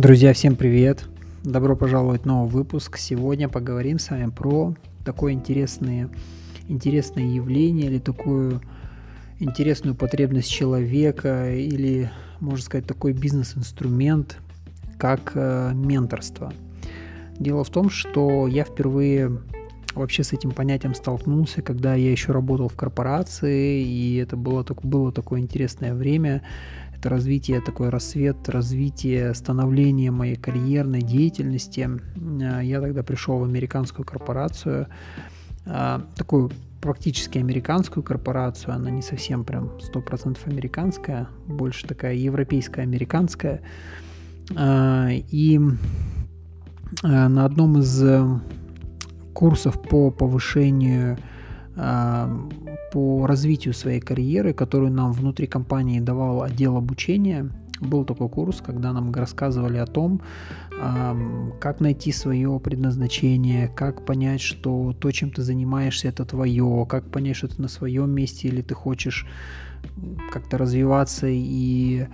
Друзья, всем привет! Добро пожаловать в новый выпуск. Сегодня поговорим с вами про такое интересное, интересное явление или такую интересную потребность человека или, можно сказать, такой бизнес-инструмент, как э, менторство. Дело в том, что я впервые вообще с этим понятием столкнулся, когда я еще работал в корпорации, и это было, было такое интересное время, это развитие, такой рассвет, развитие, становление моей карьерной деятельности. А, я тогда пришел в американскую корпорацию, а, такую практически американскую корпорацию, она не совсем прям 100% американская, больше такая европейская, американская. А, и на одном из курсов по повышению по развитию своей карьеры, которую нам внутри компании давал отдел обучения. Был такой курс, когда нам рассказывали о том, как найти свое предназначение, как понять, что то, чем ты занимаешься, это твое, как понять, что ты на своем месте или ты хочешь как-то развиваться и,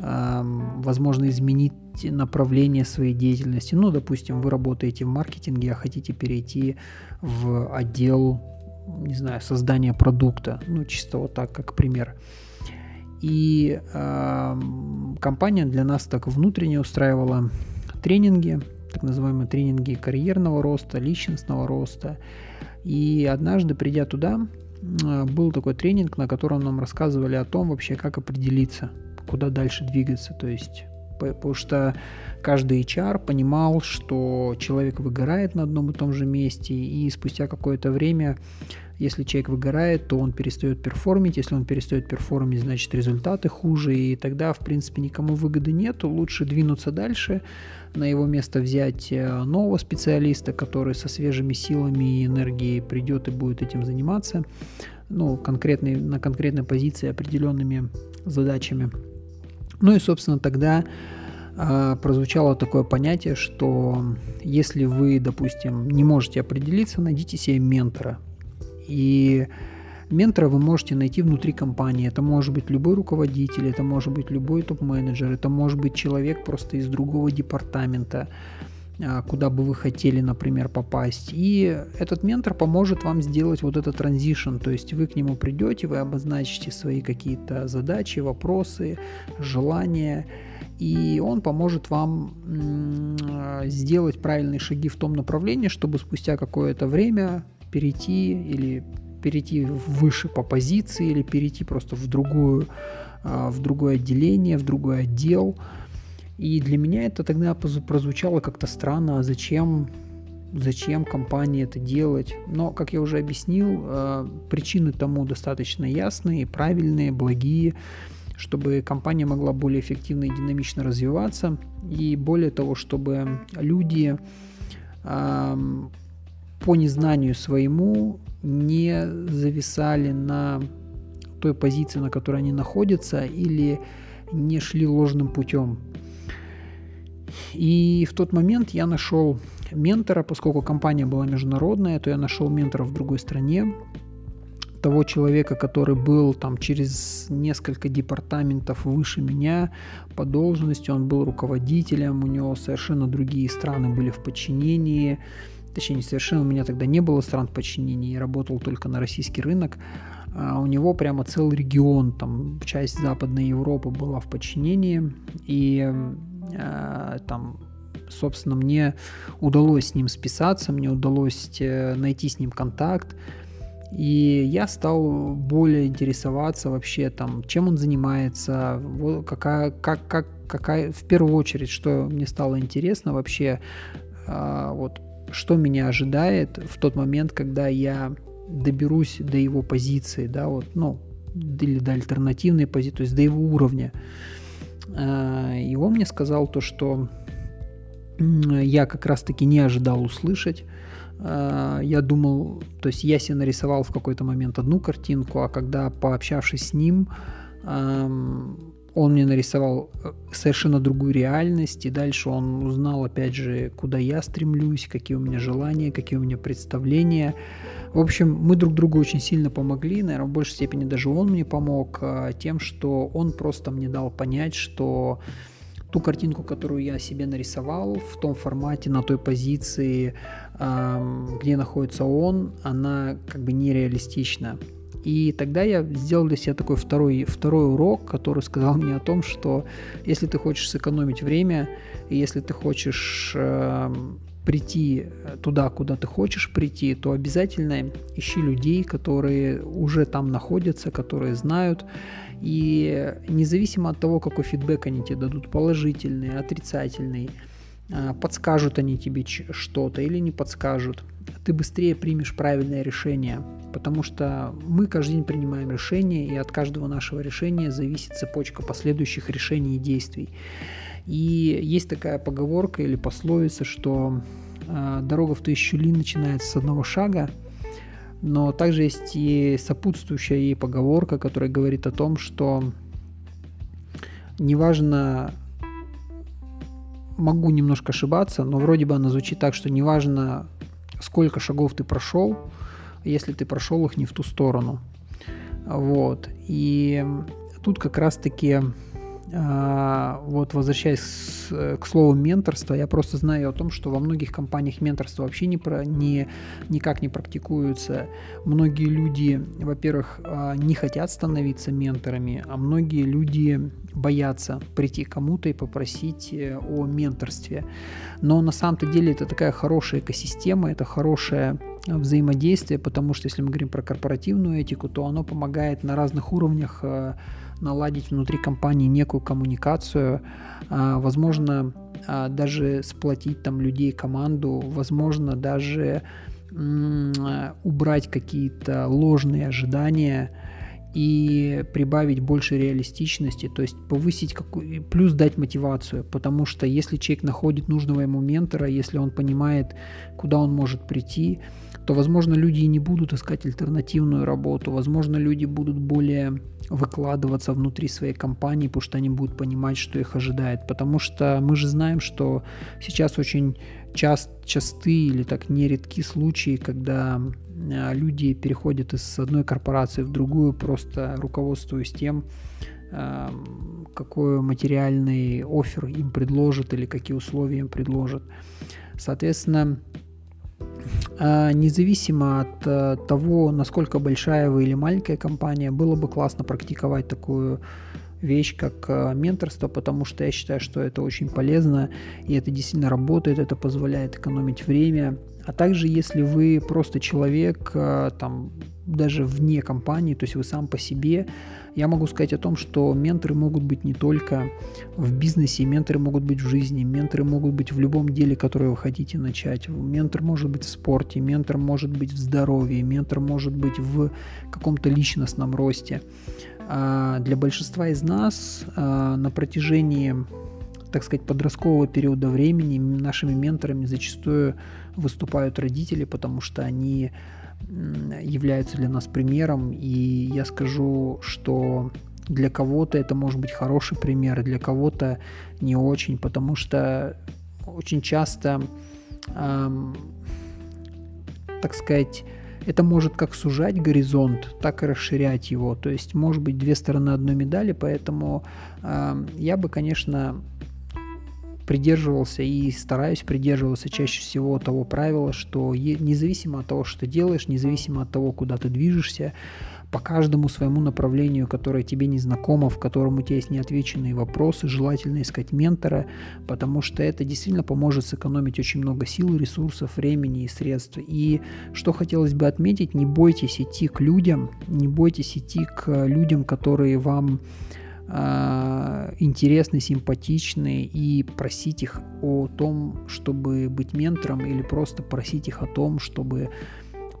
возможно, изменить направление своей деятельности. Ну, допустим, вы работаете в маркетинге, а хотите перейти в отдел не знаю, создания продукта, ну, чисто вот так, как пример. И э, компания для нас так внутренне устраивала тренинги, так называемые тренинги карьерного роста, личностного роста. И однажды, придя туда, был такой тренинг, на котором нам рассказывали о том вообще, как определиться, куда дальше двигаться. То есть потому что каждый HR понимал, что человек выгорает на одном и том же месте, и спустя какое-то время, если человек выгорает, то он перестает перформить, если он перестает перформить, значит результаты хуже, и тогда, в принципе, никому выгоды нету, лучше двинуться дальше, на его место взять э, нового специалиста, который со свежими силами и энергией придет и будет этим заниматься, ну, конкретной, на конкретной позиции определенными задачами – ну и, собственно, тогда э, прозвучало такое понятие, что если вы, допустим, не можете определиться, найдите себе ментора. И ментора вы можете найти внутри компании. Это может быть любой руководитель, это может быть любой топ-менеджер, это может быть человек просто из другого департамента. А, куда бы вы хотели, например, попасть. И этот ментор поможет вам сделать вот этот транзишн, то есть вы к нему придете, вы обозначите свои какие-то задачи, вопросы, желания, и он поможет вам сделать правильные шаги в том направлении, чтобы спустя какое-то время перейти или перейти выше по позиции или перейти просто в другую а, в другое отделение, в другой отдел, и для меня это тогда прозвучало как-то странно, а зачем, зачем компании это делать. Но, как я уже объяснил, э, причины тому достаточно ясные, правильные, благие, чтобы компания могла более эффективно и динамично развиваться. И более того, чтобы люди по незнанию своему не зависали на той позиции, на которой они находятся, или не шли ложным путем. И в тот момент я нашел ментора, поскольку компания была международная, то я нашел ментора в другой стране, того человека, который был там через несколько департаментов выше меня по должности, он был руководителем, у него совершенно другие страны были в подчинении, точнее, совершенно у меня тогда не было стран подчинения, я работал только на российский рынок, а у него прямо целый регион, там часть Западной Европы была в подчинении, и там, собственно, мне удалось с ним списаться, мне удалось э, найти с ним контакт, и я стал более интересоваться вообще там, чем он занимается, вот какая, как, как, какая, в первую очередь, что мне стало интересно вообще, а, вот, что меня ожидает в тот момент, когда я доберусь до его позиции, да, вот, ну, или до альтернативной позиции, то есть до его уровня. Э, и он мне сказал то, что я как раз-таки не ожидал услышать. Э, я думал, то есть я себе нарисовал в какой-то момент одну картинку, а когда пообщавшись с ним, эм, он мне нарисовал э, совершенно другую реальность, и дальше он узнал, опять же, куда я стремлюсь, какие у меня желания, какие у меня представления. В общем, мы друг другу очень сильно помогли, наверное, в большей степени даже он мне помог а, тем, что он просто мне дал понять, что ту картинку, которую я себе нарисовал в том формате, на той позиции, где находится он, она как бы нереалистична. И тогда я сделал для себя такой второй, второй урок, который сказал мне о том, что если ты хочешь сэкономить время, и если ты хочешь э, прийти туда, куда ты хочешь прийти, то обязательно ищи людей, которые уже там находятся, которые знают. И независимо от того, какой фидбэк они тебе дадут, положительный, отрицательный, э, подскажут они тебе что-то или не подскажут – ты быстрее примешь правильное решение, потому что мы каждый день принимаем решения, и от каждого нашего решения зависит цепочка последующих решений и действий. И есть такая поговорка или пословица, что э, дорога в тысячу ли начинается с одного шага, но также есть и сопутствующая ей поговорка, которая говорит о том, что неважно, могу немножко ошибаться, но вроде бы она звучит так, что неважно, сколько шагов ты прошел, если ты прошел их не в ту сторону. Вот. И тут как раз-таки вот возвращаясь к слову менторство, я просто знаю о том, что во многих компаниях менторство вообще не, про, не, никак не практикуется. Многие люди, во-первых, а, не хотят становиться менторами, а многие люди боятся прийти кому-то и попросить э, о менторстве. Но на самом-то деле это такая хорошая экосистема, это хорошее взаимодействие, потому что если мы говорим про корпоративную этику, то оно помогает на разных уровнях э, наладить внутри компании некую коммуникацию, а, возможно, а, даже сплотить там людей, команду, возможно, даже убрать какие-то ложные ожидания и прибавить больше реалистичности, то есть повысить какую, плюс дать мотивацию, потому что если человек находит нужного ему ментора, если он понимает, куда он может прийти, то, возможно, люди и не будут искать альтернативную работу, возможно, люди будут более выкладываться внутри своей компании, потому что они будут понимать, что их ожидает. Потому что мы же знаем, что сейчас очень част, часты или так нередки случаи, когда а, люди переходят из одной корпорации в другую, просто руководствуясь тем, а, какой материальный офер им предложат или какие условия им предложат. Соответственно, независимо от э, того, насколько большая вы или маленькая компания, было бы классно практиковать такую вещь, как э, менторство, потому что я считаю, что это очень полезно, и это действительно работает, это позволяет экономить время. А также, если вы просто человек, э, там, даже вне компании, то есть вы сам по себе, я могу сказать о том, что менторы могут быть не только в бизнесе, менторы могут быть в жизни, менторы могут быть в любом деле, которое вы хотите начать. Ментор может быть в спорте, ментор может быть в здоровье, ментор может быть в каком-то личностном росте. А для большинства из нас а, на протяжении так сказать, подросткового периода времени нашими менторами зачастую выступают родители, потому что они являются для нас примером, и я скажу, что для кого-то это может быть хороший пример, для кого-то не очень, потому что очень часто, эм, так сказать, это может как сужать горизонт, так и расширять его. То есть, может быть, две стороны одной медали, поэтому э, я бы, конечно, придерживался и стараюсь придерживаться чаще всего того правила, что независимо от того, что ты делаешь, независимо от того, куда ты движешься, по каждому своему направлению, которое тебе не знакомо, в котором у тебя есть неотвеченные вопросы, желательно искать ментора, потому что это действительно поможет сэкономить очень много сил, ресурсов, времени и средств. И что хотелось бы отметить, не бойтесь идти к людям, не бойтесь идти к людям, которые вам интересны, симпатичны и просить их о том, чтобы быть ментором или просто просить их о том, чтобы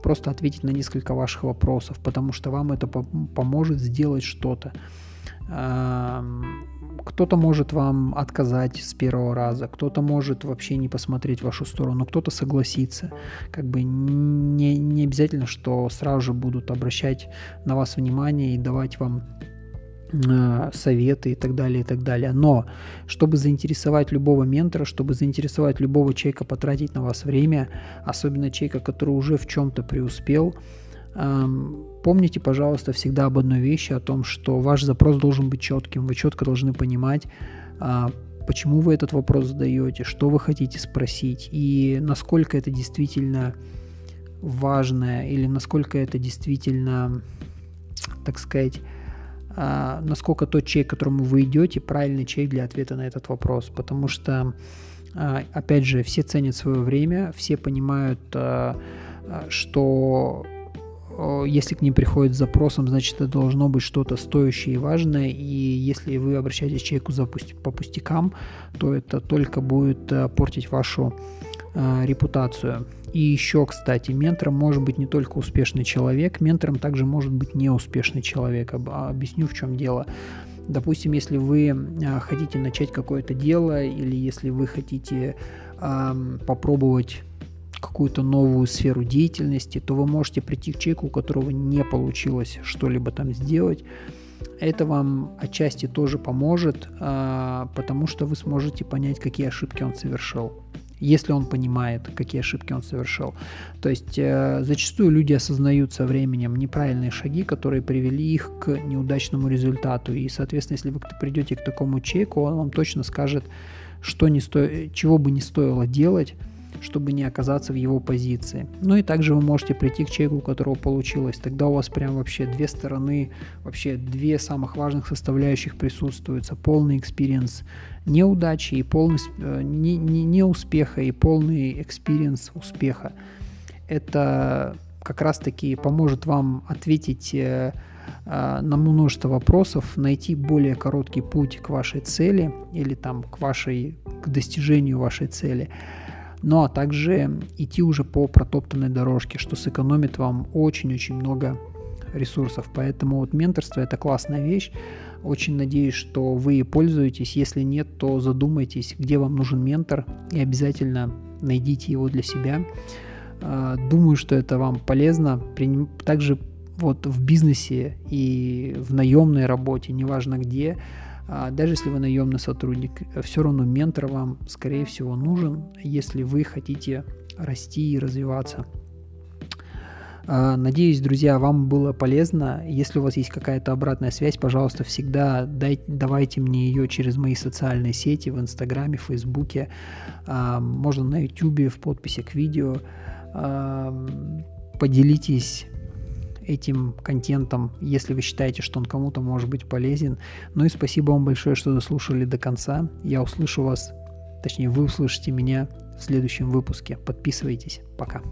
просто ответить на несколько ваших вопросов, потому что вам это поможет сделать что-то. Кто-то может вам отказать с первого раза, кто-то может вообще не посмотреть в вашу сторону, кто-то согласится. Как бы не, не обязательно, что сразу же будут обращать на вас внимание и давать вам советы и так далее, и так далее. Но, чтобы заинтересовать любого ментора, чтобы заинтересовать любого человека потратить на вас время, особенно человека, который уже в чем-то преуспел, эм, помните, пожалуйста, всегда об одной вещи, о том, что ваш запрос должен быть четким, вы четко должны понимать, э, почему вы этот вопрос задаете, что вы хотите спросить и насколько это действительно важное или насколько это действительно, так сказать, а, насколько тот человек, к которому вы идете, правильный человек для ответа на этот вопрос. Потому что, а, опять же, все ценят свое время, все понимают, а, что если к ним приходит с запросом, значит, это должно быть что-то стоящее и важное, и если вы обращаетесь к человеку за пусти- по пустякам, то это только будет э, портить вашу э, репутацию. И еще, кстати, ментором может быть не только успешный человек, ментором также может быть неуспешный человек. Об, объясню, в чем дело. Допустим, если вы э, хотите начать какое-то дело, или если вы хотите э, попробовать какую-то новую сферу деятельности, то вы можете прийти к человеку, у которого не получилось что-либо там сделать. Это вам отчасти тоже поможет, а, потому что вы сможете понять, какие ошибки он совершил если он понимает, какие ошибки он совершил. То есть э, зачастую люди осознают со временем неправильные шаги, которые привели их к неудачному результату. И, соответственно, если вы придете к такому человеку, он вам точно скажет, что не сто... чего бы не стоило делать, чтобы не оказаться в его позиции. Ну и также вы можете прийти к человеку, у которого получилось. Тогда у вас прям вообще две стороны, вообще две самых важных составляющих присутствуются. Полный experience неудачи и полный э, не, не, не успеха и полный experience успеха. Это как раз таки поможет вам ответить э, э, на множество вопросов, найти более короткий путь к вашей цели или там к вашей к достижению вашей цели ну а также идти уже по протоптанной дорожке, что сэкономит вам очень-очень много ресурсов. Поэтому вот менторство это классная вещь. Очень надеюсь, что вы пользуетесь. Если нет, то задумайтесь, где вам нужен ментор и обязательно найдите его для себя. А, думаю, что это вам полезно. Также вот в бизнесе и в наемной работе, неважно где, даже если вы наемный сотрудник, все равно ментор вам, скорее всего, нужен, если вы хотите расти и развиваться. А, надеюсь, друзья, вам было полезно. Если у вас есть какая-то обратная связь, пожалуйста, всегда дай, давайте мне ее через мои социальные сети в Инстаграме, Фейсбуке, а, можно на Ютубе в подписи к видео. Поделитесь этим контентом, если вы считаете, что он кому-то может быть полезен. Ну и спасибо вам большое, что дослушали до конца. Я услышу вас, точнее вы услышите меня в следующем выпуске. Подписывайтесь. Пока.